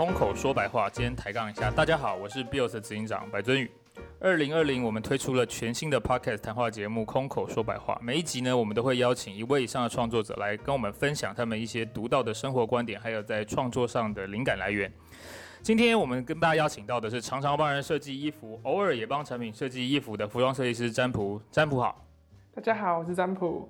空口说白话，今天抬杠一下。大家好，我是 Bios 的执行长白尊宇。二零二零，我们推出了全新的 Podcast 谈话节目《空口说白话》。每一集呢，我们都会邀请一位以上的创作者来跟我们分享他们一些独到的生活观点，还有在创作上的灵感来源。今天我们跟大家邀请到的是常常帮人设计衣服，偶尔也帮产品设计衣服的服装设计师占卜。占卜好，大家好，我是占卜。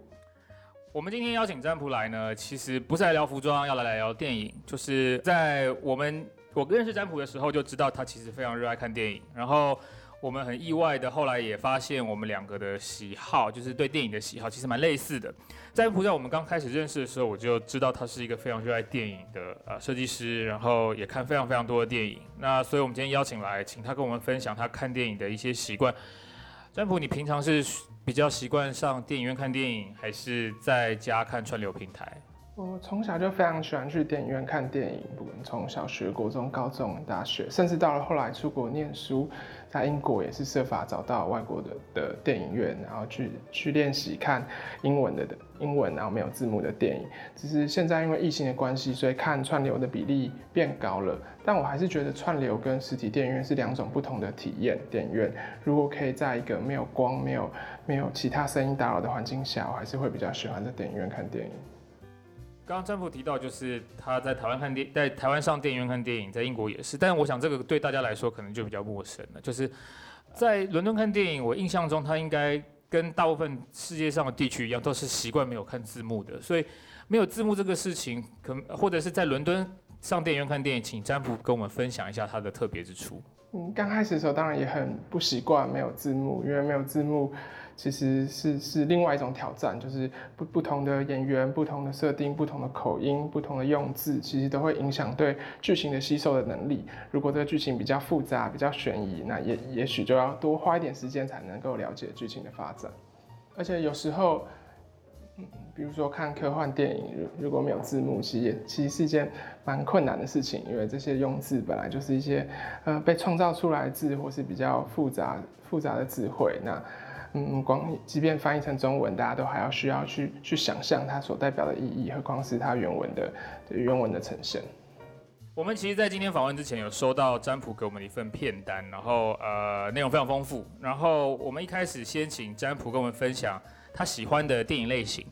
我们今天邀请占卜来呢，其实不是来聊服装，要来聊电影。就是在我们我认识占卜的时候，就知道他其实非常热爱看电影。然后我们很意外的，后来也发现我们两个的喜好，就是对电影的喜好，其实蛮类似的。占卜在我们刚开始认识的时候，我就知道他是一个非常热爱电影的呃设计师，然后也看非常非常多的电影。那所以我们今天邀请来，请他跟我们分享他看电影的一些习惯。占卜，你平常是比较习惯上电影院看电影，还是在家看串流平台？我从小就非常喜欢去电影院看电影，不管从小学、国中、高中、大学，甚至到了后来出国念书，在英国也是设法找到外国的的电影院，然后去去练习看英文的的英文，然后没有字幕的电影。只是现在因为疫情的关系，所以看串流的比例变高了。但我还是觉得串流跟实体电影院是两种不同的体验。电影院如果可以在一个没有光、没有没有其他声音打扰的环境下，我还是会比较喜欢在电影院看电影。刚刚占卜提到，就是他在台湾看电，在台湾上电影院看电影，在英国也是。但我想这个对大家来说可能就比较陌生了。就是在伦敦看电影，我印象中他应该跟大部分世界上的地区一样，都是习惯没有看字幕的。所以没有字幕这个事情，可或者是在伦敦上电影院看电影，请占卜跟我们分享一下它的特别之处。嗯，刚开始的时候当然也很不习惯没有字幕，因为没有字幕。其实是是另外一种挑战，就是不不同的演员、不同的设定、不同的口音、不同的用字，其实都会影响对剧情的吸收的能力。如果这个剧情比较复杂、比较悬疑，那也也许就要多花一点时间才能够了解剧情的发展。而且有时候，嗯，比如说看科幻电影，如果没有字幕，其实也其实是一件蛮困难的事情，因为这些用字本来就是一些呃被创造出来的字，或是比较复杂复杂的词汇，那。嗯，光即便翻译成中文，大家都还要需要去去想象它所代表的意义，何况是它原文的原文的呈现。我们其实，在今天访问之前，有收到占卜给我们的一份片单，然后呃，内容非常丰富。然后我们一开始先请占卜跟我们分享他喜欢的电影类型。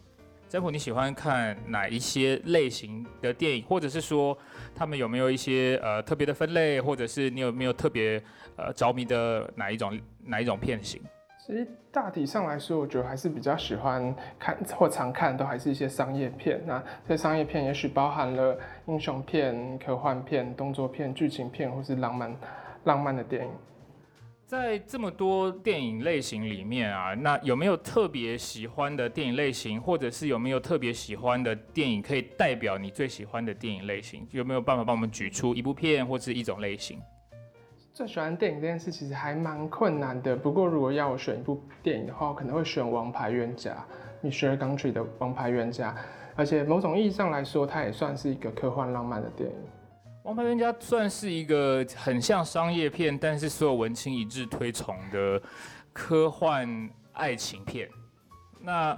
占卜，你喜欢看哪一些类型的电影？或者是说，他们有没有一些呃特别的分类？或者是你有没有特别呃着迷的哪一种哪一种片型？其实大体上来说，我觉得还是比较喜欢看或常看，都还是一些商业片。那这些商业片也许包含了英雄片、科幻片、动作片、剧情片，或是浪漫浪漫的电影。在这么多电影类型里面啊，那有没有特别喜欢的电影类型，或者是有没有特别喜欢的电影可以代表你最喜欢的电影类型？有没有办法帮我们举出一部片或是一种类型？最喜欢电影这件事其实还蛮困难的。不过如果要我选一部电影的话，我可能会选《王牌冤家》，Michel Gondry 的《王牌冤家》。而且某种意义上来说，它也算是一个科幻浪漫的电影。《王牌冤家》算是一个很像商业片，但是所有文青一致推崇的科幻爱情片。那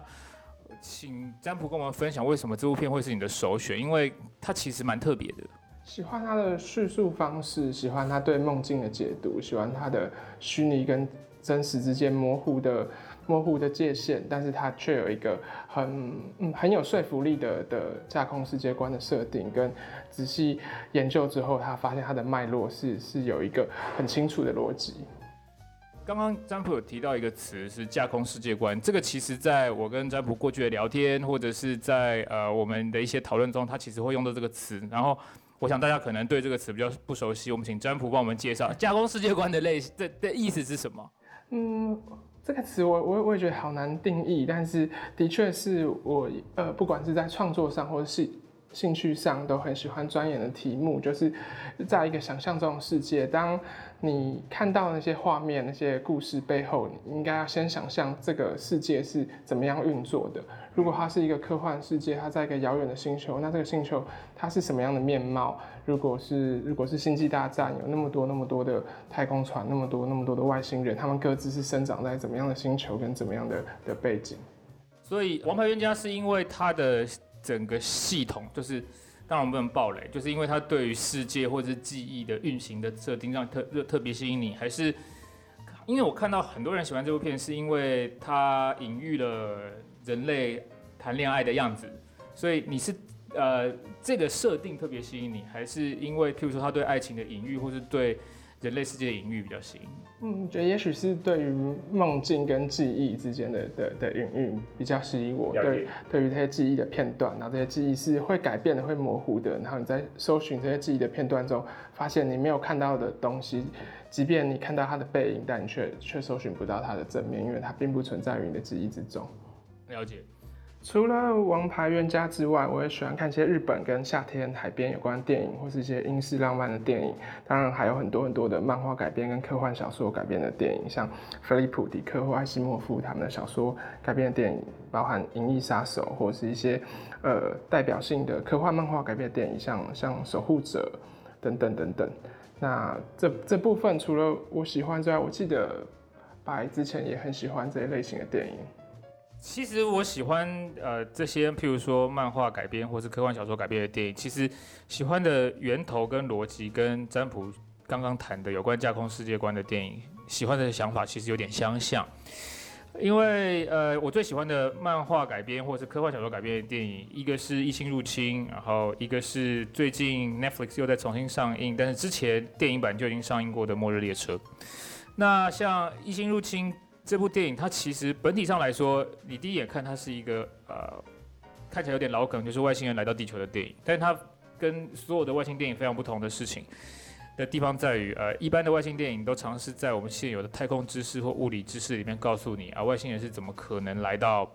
请占卜跟我们分享，为什么这部片会是你的首选？因为它其实蛮特别的。喜欢他的叙述方式，喜欢他对梦境的解读，喜欢他的虚拟跟真实之间模糊的模糊的界限，但是他却有一个很嗯很有说服力的的架空世界观的设定，跟仔细研究之后，他发现他的脉络是是有一个很清楚的逻辑。刚刚占卜有提到一个词是架空世界观，这个其实在我跟占卜过去的聊天，或者是在呃我们的一些讨论中，他其实会用到这个词，然后。我想大家可能对这个词比较不熟悉，我们请占卜帮我们介绍 架空世界观的类型的的意思是什么？嗯，这个词我我我也觉得好难定义，但是的确是我呃不管是在创作上或者是兴趣上都很喜欢钻研的题目，就是在一个想象中的世界，当你看到那些画面、那些故事背后，你应该要先想象这个世界是怎么样运作的。如果它是一个科幻世界，它在一个遥远的星球，那这个星球它是什么样的面貌？如果是如果是星际大战，有那么多那么多的太空船，那么多那么多的外星人，他们各自是生长在怎么样的星球跟怎么样的的背景？所以《王牌冤家》是因为它的整个系统，就是当然不能暴雷，就是因为它对于世界或者是记忆的运行的设定上特特别吸引你，还是因为我看到很多人喜欢这部片，是因为它隐喻了人类谈恋爱的样子，所以你是呃这个设定特别吸引你，还是因为譬如说他对爱情的隐喻，或是对人类世界的隐喻比较吸引？嗯，觉得也许是对于梦境跟记忆之间的的的隐喻比较吸引我。对，对于这些记忆的片段，然后这些记忆是会改变的、会模糊的。然后你在搜寻这些记忆的片段中，发现你没有看到的东西，即便你看到它的背影，但你却却搜寻不到它的正面，因为它并不存在于你的记忆之中。了解。除了《王牌冤家》之外，我也喜欢看一些日本跟夏天海边有关的电影，或是一些英式浪漫的电影。当然，还有很多很多的漫画改编跟科幻小说改编的电影，像菲利普·迪克或艾西莫夫他们的小说改编的电影，包含《银翼杀手》或是一些呃代表性的科幻漫画改编的电影，像像《守护者》等等等等。那这这部分除了我喜欢之外，我记得白之前也很喜欢这一类型的电影。其实我喜欢呃这些，譬如说漫画改编或是科幻小说改编的电影，其实喜欢的源头跟逻辑跟占卜刚刚谈的有关架空世界观的电影，喜欢的想法其实有点相像。因为呃我最喜欢的漫画改编或是科幻小说改编的电影，一个是《异星入侵》，然后一个是最近 Netflix 又在重新上映，但是之前电影版就已经上映过的《末日列车》。那像《异星入侵》。这部电影它其实本体上来说，你第一眼看它是一个呃看起来有点老梗，就是外星人来到地球的电影。但是它跟所有的外星电影非常不同的事情的地方在于，呃，一般的外星电影都尝试在我们现有的太空知识或物理知识里面告诉你啊，外星人是怎么可能来到。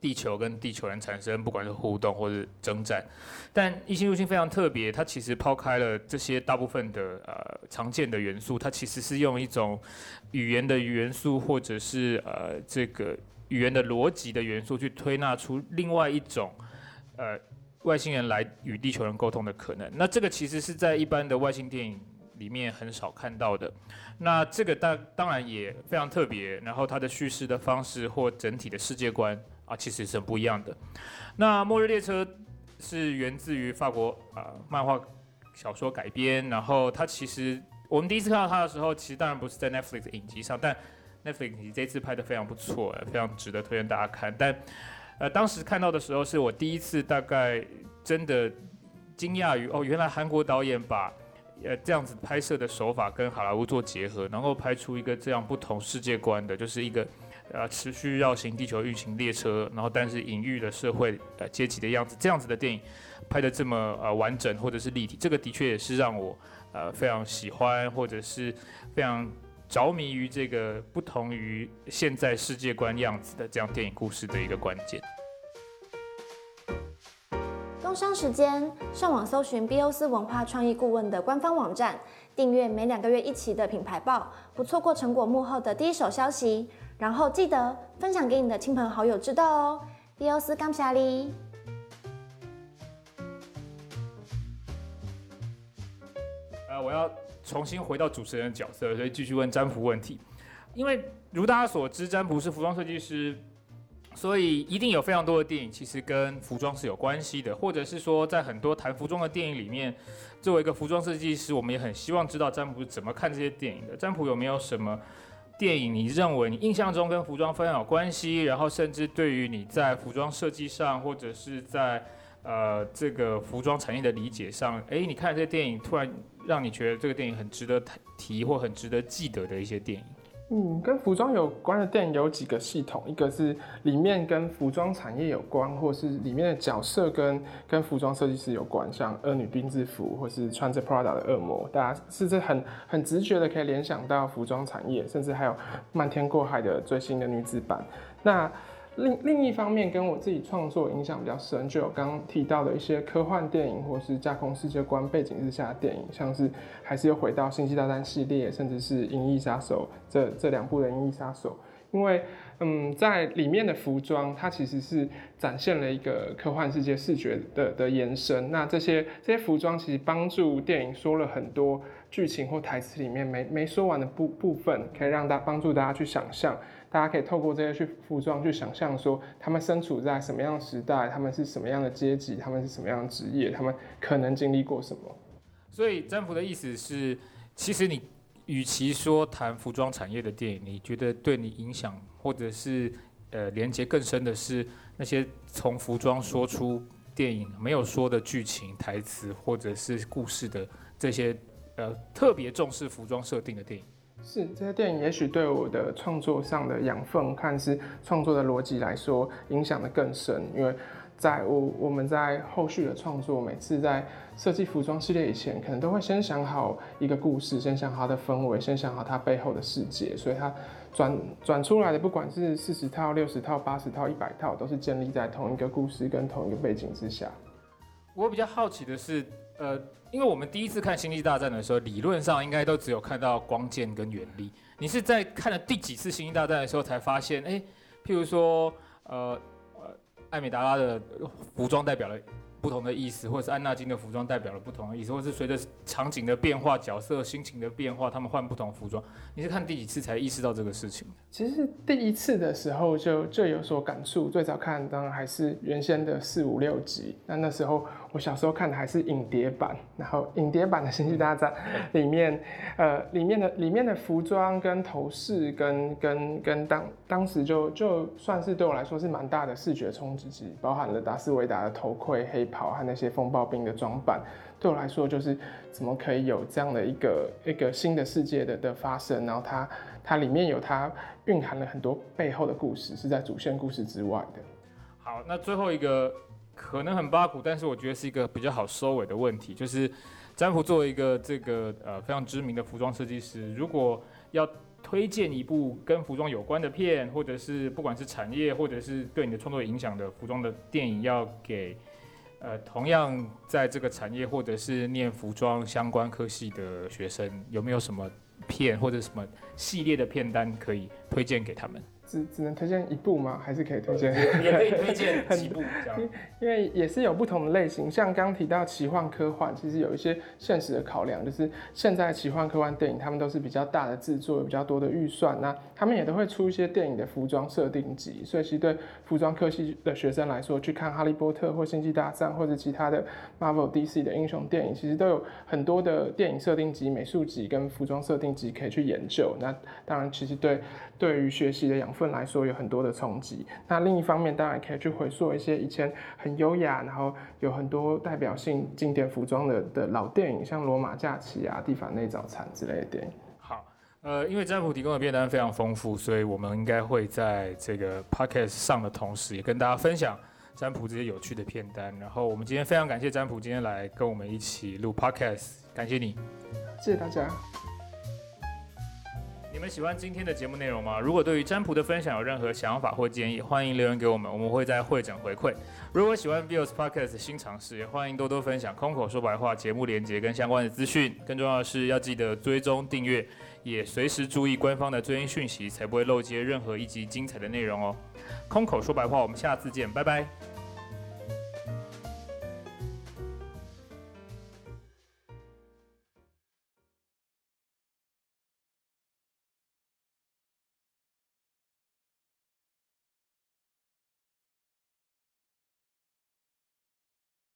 地球跟地球人产生不管是互动或是征战，但异星入侵非常特别，它其实抛开了这些大部分的呃常见的元素，它其实是用一种语言的元素或者是呃这个语言的逻辑的元素去推纳出另外一种呃外星人来与地球人沟通的可能。那这个其实是在一般的外星电影里面很少看到的。那这个当当然也非常特别，然后它的叙事的方式或整体的世界观。啊，其实是很不一样的。那《末日列车》是源自于法国啊、漫画小说改编，然后它其实我们第一次看到它的时候，其实当然不是在 Netflix 影集上，但 Netflix 这次拍得非常不错，非常值得推荐大家看。但呃，当时看到的时候，是我第一次大概真的惊讶于哦，原来韩国导演把呃这样子拍摄的手法跟好莱坞做结合，能够拍出一个这样不同世界观的，就是一个。呃，持续绕行地球运行列车，然后但是隐喻了社会呃阶级的样子，这样子的电影拍得这么呃完整或者是立体，这个的确也是让我呃非常喜欢或者是非常着迷于这个不同于现在世界观样子的这样电影故事的一个关键。工商时间，上网搜寻 BOC 文化创意顾问的官方网站，订阅每两个月一期的品牌报，不错过成果幕后的第一手消息。然后记得分享给你的亲朋好友知道哦。BIOS 感谢你。呃，我要重新回到主持人的角色，所以继续问占卜问题。因为如大家所知，占卜是服装设计师，所以一定有非常多的电影其实跟服装是有关系的，或者是说在很多谈服装的电影里面，作为一个服装设计师，我们也很希望知道占卜是怎么看这些电影的。占卜有没有什么？电影，你认为你印象中跟服装分有关系，然后甚至对于你在服装设计上，或者是在呃这个服装产业的理解上，哎，你看这些电影，突然让你觉得这个电影很值得提或很值得记得的一些电影。嗯，跟服装有关的电影有几个系统，一个是里面跟服装产业有关，或是里面的角色跟跟服装设计师有关，像《恶女兵制服》或是穿着 Prada 的恶魔，大家是这很很直觉的可以联想到服装产业，甚至还有《漫天过海》的最新的女子版。那另另一方面，跟我自己创作影响比较深，就有刚刚提到的一些科幻电影，或是架空世界观背景之下的电影，像是还是又回到《星际大战》系列，甚至是《银翼杀手》这这两部的《银翼杀手》，因为嗯，在里面的服装，它其实是展现了一个科幻世界视觉的的延伸。那这些这些服装其实帮助电影说了很多剧情或台词里面没没说完的部部分，可以让大帮助大家去想象。大家可以透过这些去服装去想象说，他们身处在什么样的时代，他们是什么样的阶级，他们是什么样的职业，他们可能经历过什么。所以征服的意思是，其实你。与其说谈服装产业的电影，你觉得对你影响或者是呃连接更深的是那些从服装说出电影没有说的剧情、台词或者是故事的这些呃特别重视服装设定的电影？是这些电影也许对我的创作上的养分，看是创作的逻辑来说影响得更深，因为。在我我们在后续的创作，每次在设计服装系列以前，可能都会先想好一个故事，先想好它的氛围，先想好它背后的世界，所以它转转出来的，不管是四十套、六十套、八十套、一百套，都是建立在同一个故事跟同一个背景之下。我比较好奇的是，呃，因为我们第一次看《星际大战》的时候，理论上应该都只有看到光剑跟原力。你是在看了第几次《星际大战》的时候才发现，哎、譬如说，呃呃。艾美达拉的服装代表了不同的意思，或者是安纳金的服装代表了不同的意思，或是随着场景的变化、角色心情的变化，他们换不同服装。你是看第几次才意识到这个事情？其实第一次的时候就就有所感触。最早看当然还是原先的四五六集，那那时候我小时候看的还是影碟版，然后影碟版的《星际大战》里面，呃，里面的里面的服装跟头饰跟跟跟当当时就就算是对我来说是蛮大的视觉冲击，包含了达斯维达的头盔、黑袍和那些风暴兵的装扮，对我来说就是怎么可以有这样的一个一个新的世界的的发生，然后它它里面有它蕴含了很多背后的故事，是在主线故事之外的。好，那最后一个可能很八股，但是我觉得是一个比较好收尾的问题，就是占卜作为一个这个呃非常知名的服装设计师，如果要推荐一部跟服装有关的片，或者是不管是产业或者是对你的创作影响的服装的电影，要给呃同样在这个产业或者是念服装相关科系的学生，有没有什么片或者什么系列的片单可以推荐给他们？只只能推荐一部吗？还是可以推荐？也可以推荐 几部这样。因为也是有不同的类型，像刚提到奇幻科幻，其实有一些现实的考量，就是现在奇幻科幻电影他们都是比较大的制作，有比较多的预算，那他们也都会出一些电影的服装设定集。所以其实对服装科系的学生来说，去看《哈利波特》或《星际大战》或者其他的 Marvel、DC 的英雄电影，其实都有很多的电影设定集、美术集跟服装设定集可以去研究。那当然，其实对对于学习的养份来说有很多的冲击。那另一方面，当然可以去回溯一些以前很优雅，然后有很多代表性经典服装的的老电影，像《罗马假期》啊，《蒂凡内早餐》之类的电影。好，呃，因为占卜提供的片单非常丰富，所以我们应该会在这个 podcast 上的同时，也跟大家分享占卜这些有趣的片单。然后我们今天非常感谢占卜今天来跟我们一起录 podcast，感谢你，谢谢大家。你们喜欢今天的节目内容吗？如果对于占卜的分享有任何想法或建议，欢迎留言给我们，我们会在会诊回馈。如果喜欢 Bios Podcast 新尝试，也欢迎多多分享。空口说白话节目连接跟相关的资讯，更重要的是要记得追踪订阅，也随时注意官方的最新讯息，才不会漏接任何一集精彩的内容哦。空口说白话，我们下次见，拜拜。